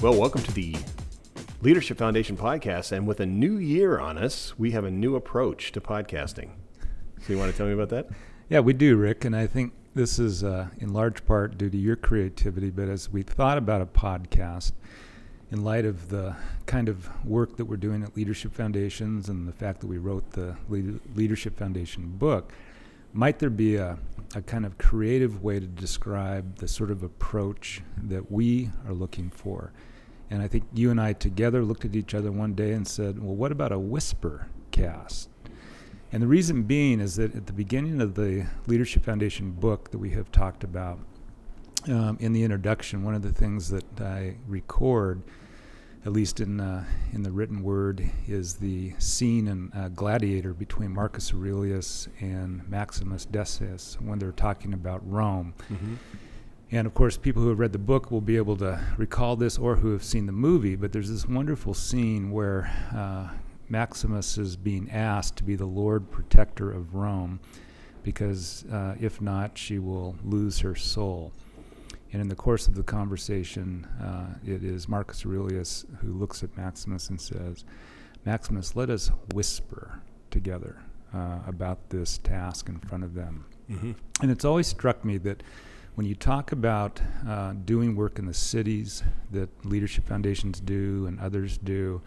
Well, welcome to the Leadership Foundation podcast. And with a new year on us, we have a new approach to podcasting. So, you want to tell me about that? Yeah, we do, Rick. And I think this is uh, in large part due to your creativity. But as we thought about a podcast, in light of the kind of work that we're doing at Leadership Foundations and the fact that we wrote the Leadership Foundation book, might there be a, a kind of creative way to describe the sort of approach that we are looking for? And I think you and I together looked at each other one day and said, well, what about a whisper cast? And the reason being is that at the beginning of the Leadership Foundation book that we have talked about, um, in the introduction, one of the things that I record, at least in uh, in the written word, is the scene in uh, Gladiator between Marcus Aurelius and Maximus Decimus when they're talking about Rome. Mm-hmm. And of course, people who have read the book will be able to recall this or who have seen the movie. But there's this wonderful scene where uh, Maximus is being asked to be the Lord Protector of Rome because uh, if not, she will lose her soul. And in the course of the conversation, uh, it is Marcus Aurelius who looks at Maximus and says, Maximus, let us whisper together uh, about this task in front of them. Mm-hmm. And it's always struck me that when you talk about uh, doing work in the cities that leadership foundations do and others do,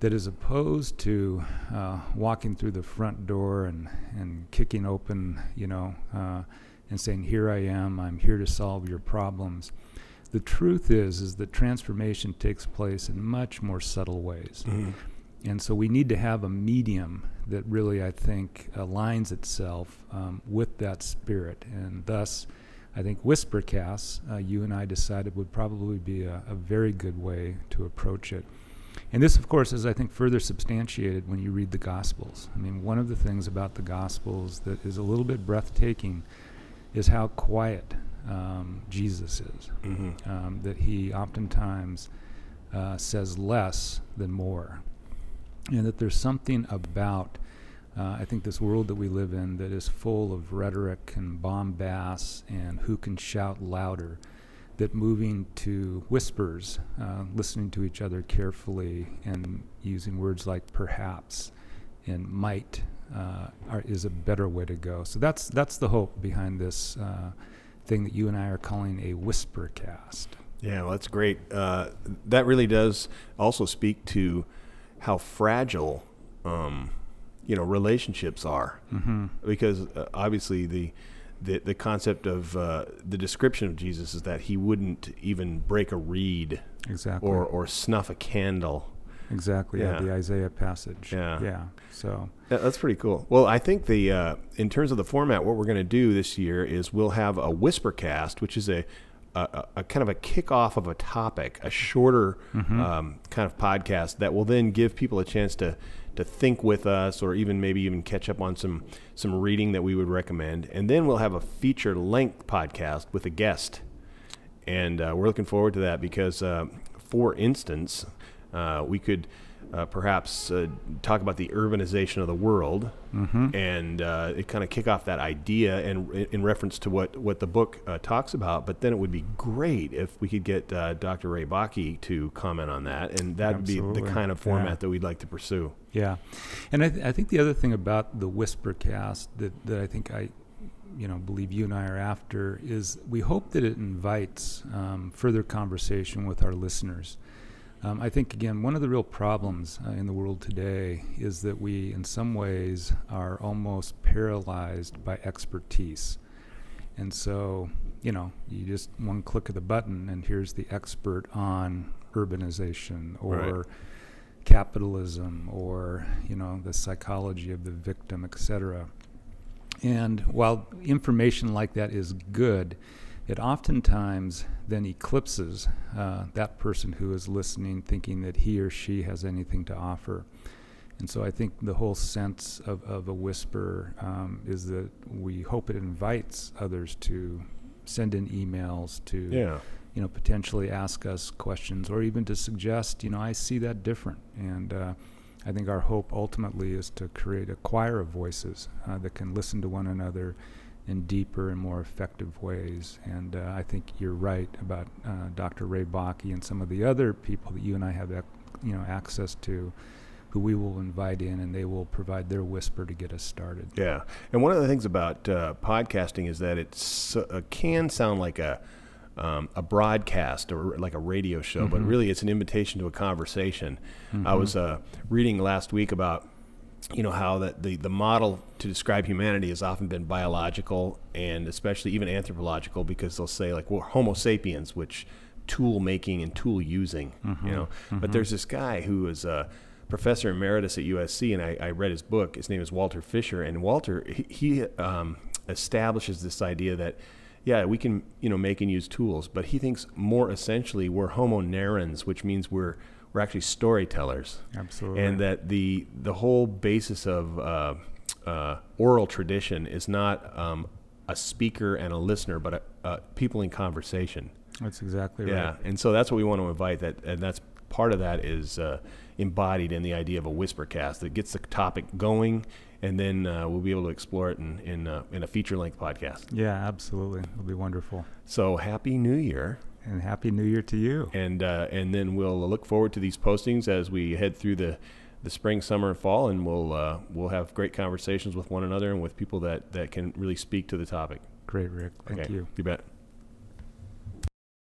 that as opposed to uh, walking through the front door and, and kicking open, you know, uh, and saying, "Here I am. I'm here to solve your problems." The truth is, is that transformation takes place in much more subtle ways. Mm-hmm. And so we need to have a medium that really, I think, aligns itself um, with that spirit, and thus I think Whispercasts, uh, you and I decided would probably be a, a, very good way to approach it. And this, of course, is, I think, further substantiated when you read the Gospels. I mean, one of the things about the Gospels that is a little bit breathtaking is how quiet um, Jesus is. Mm-hmm. Um, that he oftentimes uh, says less than more. And that there's something about uh, I think this world that we live in that is full of rhetoric and bombast and who can shout louder, that moving to whispers, uh, listening to each other carefully and using words like perhaps and might uh, are, is a better way to go. So that's that's the hope behind this uh, thing that you and I are calling a whisper cast. Yeah, well, that's great. Uh, that really does also speak to how fragile um, you know relationships are mm-hmm. because uh, obviously the the, the concept of uh, the description of Jesus is that he wouldn't even break a reed exactly or or snuff a candle exactly yeah, yeah. The Isaiah passage. Yeah. Yeah so. Yeah, that's pretty cool. Well I think the uh, in terms of the format what we're going to do this year is we'll have a whisper cast which is a a, a, kind of a kickoff of a topic, a shorter mm-hmm. um, kind of podcast that will then give people a chance to to think with us or even maybe even catch up on some some reading that we would recommend. And then we'll have a feature length podcast with a guest. And uh, we're looking forward to that because uh, for instance uh, we could uh, perhaps uh, talk about the urbanization of the world mm-hmm. and uh, it kind of kick off that idea and in reference to what, what the book uh, talks about. But then it would be great if we could get uh, Dr. Ray Bakke to comment on that, and that would be the kind of format yeah. that we'd like to pursue. Yeah, and I, th- I think the other thing about the Whisper Cast that, that I think I you know believe you and I are after is we hope that it invites um, further conversation with our listeners. Um, I think, again, one of the real problems uh, in the world today is that we, in some ways, are almost paralyzed by expertise. And so, you know, you just one click of the button, and here's the expert on urbanization or right. capitalism or, you know, the psychology of the victim, et cetera. And while information like that is good, it oftentimes then eclipses uh, that person who is listening, thinking that he or she has anything to offer. And so I think the whole sense of, of a whisper um, is that we hope it invites others to send in emails to, yeah. you know, potentially ask us questions or even to suggest, you know, I see that different. And uh, I think our hope ultimately is to create a choir of voices uh, that can listen to one another in deeper and more effective ways. And uh, I think you're right about uh, Dr. Ray Bakke and some of the other people that you and I have, ac- you know, access to, who we will invite in, and they will provide their whisper to get us started. Yeah, and one of the things about uh, podcasting is that it uh, can sound like a um, a broadcast or like a radio show, mm-hmm. but really it's an invitation to a conversation. Mm-hmm. I was uh, reading last week about you know how that the, the model to describe humanity has often been biological and especially even anthropological because they'll say like we're homo sapiens which tool making and tool using mm-hmm. you know mm-hmm. but there's this guy who is a professor emeritus at usc and i, I read his book his name is walter fisher and walter he, he um, establishes this idea that yeah, we can you know make and use tools, but he thinks more essentially we're homo narrans, which means we're we're actually storytellers. Absolutely. And that the the whole basis of uh, uh, oral tradition is not um, a speaker and a listener, but a, a people in conversation. That's exactly right. Yeah, and so that's what we want to invite. That and that's part of that is uh, embodied in the idea of a whisper cast that gets the topic going and then uh, we'll be able to explore it in in, uh, in a feature length podcast. Yeah, absolutely, it'll be wonderful. So happy New Year, and happy New Year to you. And uh, and then we'll look forward to these postings as we head through the the spring, summer, and fall, and we'll uh, we'll have great conversations with one another and with people that that can really speak to the topic. Great, Rick. Thank okay. you. You bet.